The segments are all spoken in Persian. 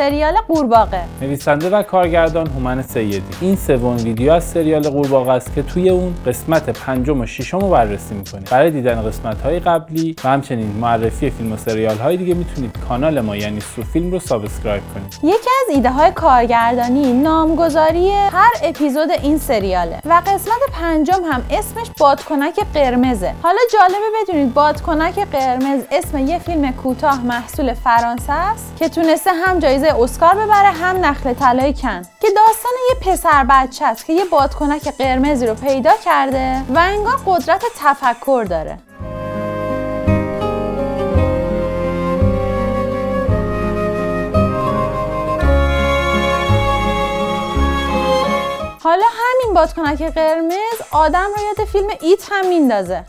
سریال قورباغه. نویسنده و کارگردان هومن سیدی. این سومین ویدیو از سریال قورباغه است که توی اون قسمت پنجم و ششم رو بررسی می‌کنیم. برای دیدن قسمت های قبلی و همچنین معرفی فیلم و سریال های دیگه می‌تونید کانال ما یعنی سو فیلم رو subscribe کنید. یکی از ایده های کارگردانی نامگذاری هر اپیزود این سریاله و قسمت پنجم هم اسمش بادکنک قرمزه. حالا جالبه بدونید بادکنک قرمز اسم یه فیلم کوتاه محصول فرانسه است که تونسته هم جایزه اسکار ببره هم نخل طلای کن. که داستان یه پسر بچه است که یه بادکنک قرمزی رو پیدا کرده و انگار قدرت تفکر داره. حالا همین بادکنک قرمز آدم رو یاد فیلم ایت هم میندازه.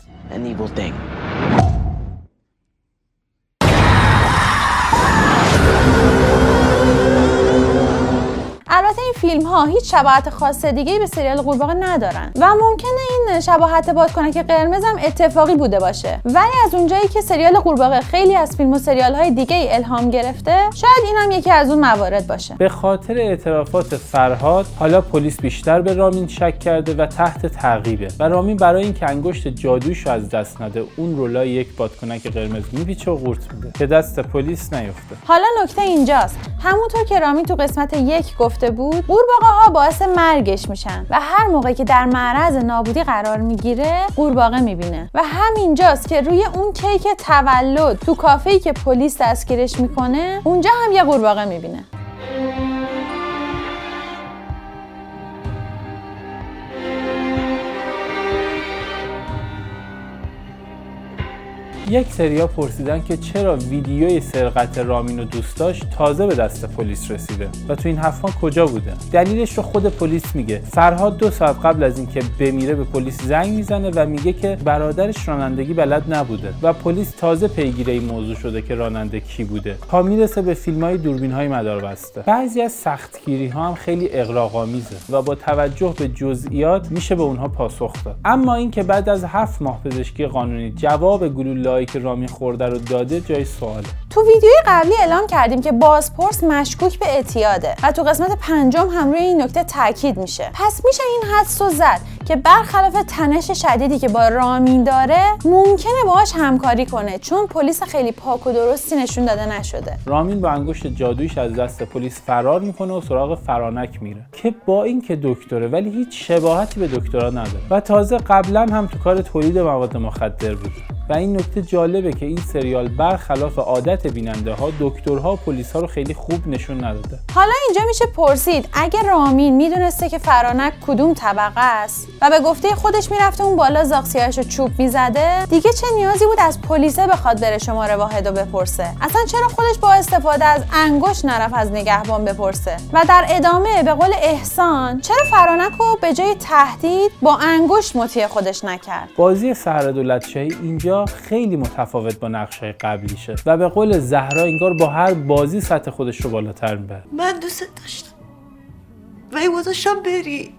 فیلم ها هیچ شباهت خاص دیگه به سریال قورباغه ندارن و ممکنه این شباهت بادکنک قرمز هم اتفاقی بوده باشه. ولی از اونجایی که سریال قورباغه خیلی از فیلم و سریال های دیگه الهام گرفته شاید این هم یکی از اون موارد باشه. به خاطر اعترافات فرهاد حالا پلیس بیشتر به رامین شک کرده و تحت تعقیبه. و رامین برای اینکه انگشت جادویش رو از دست نده اون رولای یک بادکنک قرمز میپیچه و قورت میده. که دست پلیس نیفته. حالا نکته اینجاست. همونطور که رامین تو قسمت یک گفته بود قورباغه ها باعث مرگش میشن. و هر موقع که در معرض نابودی قرار می‌گیره قورباغه می‌بینه. و همینجاست که روی اون کیک تولد تو کافه‌ای که پلیس دستگیرش می‌کنه اونجا هم یه قورباغه می‌بینه. یک سریا پرسیدن که چرا ویدیوی سرقت رامین و دوستاش تازه به دست پلیس رسیده و تو این هفته کجا بوده؟ دلیلش رو خود پلیس میگه. فرهاد دو ساعت قبل از اینکه بمیره به پلیس زنگ می‌زنه و میگه که برادرش رانندگی بلد نبوده و پلیس تازه پیگیر این موضوع شده که راننده کی بوده. تا می‌رسه به فیلم های دوربین های مدار بسته. بعضی از سختگیری ها هم خیلی اغراق‌آمیزه و با توجه به جزئیات میشه به اونها پاسخ داد. اما اینکه بعد از هفت ماه پزشکی قانونی جواب که رامین خورده رو داده جای سواله. تو ویدیوی قبلی اعلام کردیم که بازپرس مشکوک به اعتیاده و تو قسمت پنجم هم روی این نکته تاکید میشه. پس میشه این حدس و زد که برخلاف تنش شدیدی که با رامین داره ممکنه باهاش همکاری کنه چون پلیس خیلی پاک و درستی نشون داده نشده. رامین با انگشت جادویش از دست پلیس فرار می‌کنه و سراغ فرانک میره. که با اینکه دکتره ولی هیچ شباهتی به دکترا نداره. و تازه قبلا هم تو کار تولید مواد مخدر بوده. و این نکته جالبه که این سریال برخلاف عادت بیننده ها دکترها و پلیس ها رو خیلی خوب نشون نداده. حالا اینجا میشه پرسید اگه رامین می‌دونسته که فرانک کدوم طبقه است و به گفته خودش می‌رفته اون بالا زاغسیاش رو چوب می‌زده دیگه چه نیازی بود از پلیسه بخواد بره شماره واحد رو بپرسه؟ اصلا چرا خودش با استفاده از انگشت نرفت از نگهبان بپرسه؟ و در ادامه به قول احسان چرا فرانک رو به جای تهدید با انگشت مطیع خودش نکرد؟ بازی سهر دولتشاهی اینجا خیلی متفاوت با نقشهای قبلیشه. و به قول زهرا انگار با هر بازی سطح خودش رو بالاتر می‌بره. من دوست داشتم. ولی گذاشتم بری.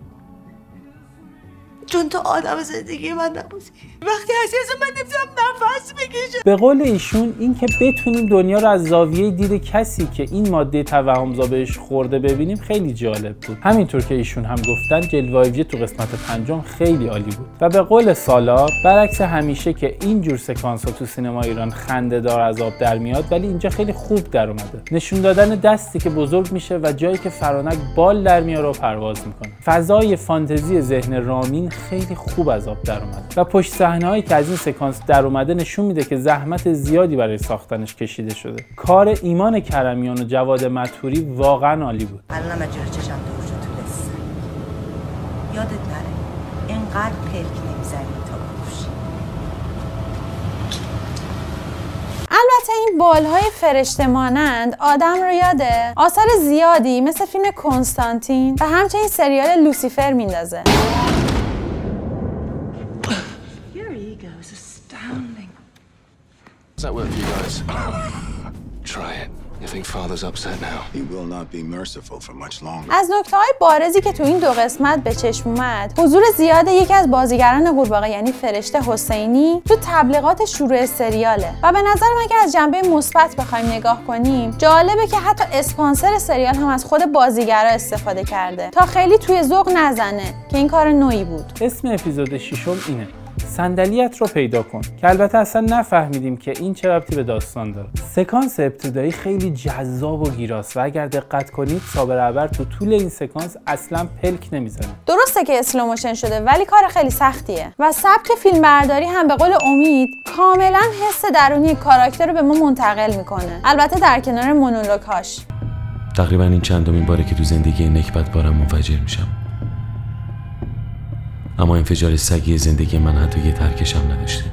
چون تو آدم زندگی من نبودی. وقتی هستی من نمی‌تونم نفس بکشم به قول ایشون اینکه بتونیم دنیا رو از زاویه دید کسی که این ماده توهمزا بهش خورده ببینیم خیلی جالب بود. همینطور که ایشون هم گفتن جلوه تو قسمت پنجم خیلی عالی بود. و به قول سالار برعکس همیشه که این جور سکانس ها تو سینما ایران خنده دار از آب در میاد ولی اینجا خیلی خوب در اومده. نشون دادن دستی که بزرگ میشه و جایی که فرانک بال در میاره و پرواز می‌کنه. فضای فانتزی ذهن رامین خیلی خوب از آب در اومده. و پشت صحنه هایی که از این سکانس در اومده نشون میده که زحمت زیادی برای ساختنش کشیده شده. کار ایمان کرمیان و جواد مطوری واقعا عالی بود. الانم از جلو چشم دور شد تو لسه یادت نره اینقدر پلک نمی‌زنی تا بکوشی البته این بالهای فرشته مانند آدم رو یاده؟ آثار زیادی مثل فیلم کنستانتین و همچنین سریال لوسیفر میندازه. That work for you guys? Try it. You think father's upset now? He will not be merciful for much longer. از نکته های بارزی که تو این دو قسمت به چشم اومد حضور زیاد یکی از بازیگران قورباغه یعنی فرشته حسینی تو تبلیغات شروع سریاله و به نظر من که از جنبه مثبت بخوایم نگاه کنیم جالبه که حتی اسپانسر سریال هم از خود بازیگرا استفاده کرده تا خیلی توی ذوق نزنه که این کار نوعی بود اسم اپیزود ششم اینه صندلیت رو پیدا کن. که البته اصلا نفهمیدیم که این چه ربطی به داستان داره. سکانس ابتدایی خیلی جذاب و گیراست و اگر دقت کنید صابر ابر تو طول این سکانس اصلا پلک نمی‌زنه. درسته که slow motion شده ولی کار خیلی سختیه. و سبک فیلم برداری هم به قول امید کاملا حس درونی کاراکتر رو به ما منتقل می‌کنه. البته در کنار مونولوگهاش تقریبا این چندمین باره که تو زندگی نکبت بارم منفجر میشم. اما انفجار سگی زندگی من حتی یه ترکشم نداشته.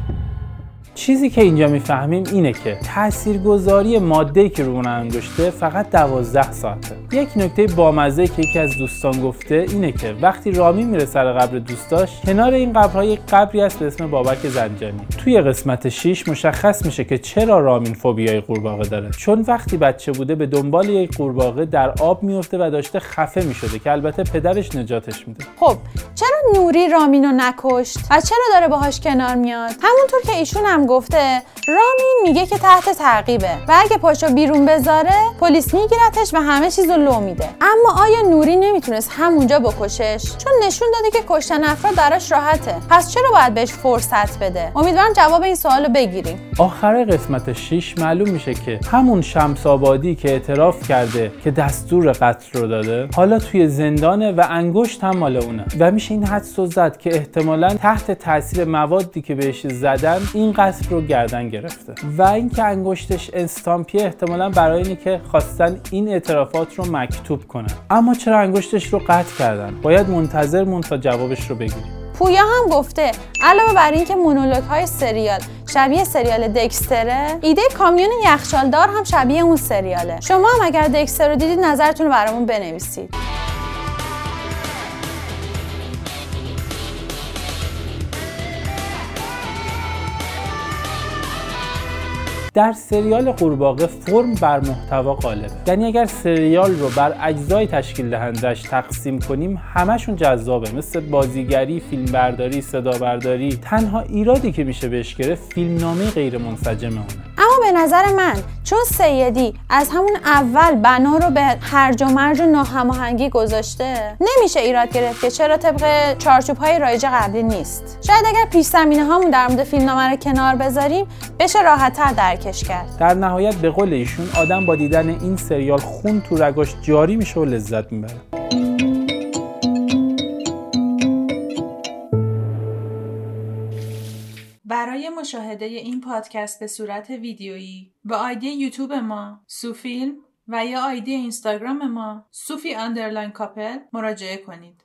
چیزی که اینجا می‌فهمیم اینه که تاثیرگذاری ماده که رو انگشته فقط 12 ساعته. یک نکته بامزه که یکی از دوستان گفته اینه که وقتی رامی میره سر قبر دوستاش کنار این قبرها یک قبری هست به اسم بابک زنجانی. توی قسمت 6 مشخص میشه که چرا رامین فوبیای قورباغه داره. چون وقتی بچه بوده به دنبال یک قورباغه در آب میفته و داشته خفه می‌شده که البته پدرش نجاتش میده. خب چرا نوری رامینو نکشت؟ و چرا داره باهاش کنار میاد؟ همونطور که ایشون هم گفته رامین میگه که تحت تعقیبه. و اگه پاشو بیرون بذاره پلیس میگیرتش و همه چیزو لو میده. اما آیا نوری نمی‌تونست همونجا بکشش؟ چون نشون داده که کشتن افراد براش راحته. پس چرا باید بهش فرصت بده؟ امیدوارم جواب این سوالو بگیریم. آخر قسمت 6 معلوم میشه که همون شمس آبادی که اعتراف کرده که دستور قتل رو داده حالا توی زندانه و انگشت هم مال اونه. و میشه این حدس زد که احتمالا تحت تاثیر موادی که بهش زدن این قتل رو گردن گرفته. و اینکه انگشتش استامپیه احتمالا برای اینه که خواستن این اعترافات رو مکتوب کنن. اما چرا انگشتش رو قطع کردن؟ باید منتظر مون تا جوابش رو بگیریم. پویا هم گفته علاوه بر اینکه مونولوگ های سریال شبیه سریال دکستره ایده کامیون یخچالدار هم شبیه اون سریاله. شما هم اگر دکستر رو دیدید نظرتون رو برامون بنویسید. در سریال قورباغه فرم بر محتوا غالبه. یعنی اگر سریال رو بر اجزای تشکیل دهندش تقسیم کنیم همشون جذابه. مثل بازیگری فیلمبرداری صدا برداری تنها ایرادی که میشه بهش گرفت فیلمنامه غیر منسجم اونه. اما به نظر من چون سیدی از همون اول بنا رو به هرج و مرج و ناهماهنگی گذاشته نمیشه ایراد گرفت که چرا طبق چارچوب های رایج قبلی نیست. شاید اگر پیش زمینه هامون در مورد فیلمنامه رو کنار بذاریم بشه راحتتر درکش کرد در نهایت به قول ایشون آدم با دیدن این سریال خون تو رگاش جاری میشه و لذت می‌بره برای مشاهده این پادکست به صورت ویدیویی با ID یوتیوب ما سوفیلم و یا ID اینستاگرام ما سوفی underline couple مراجعه کنید.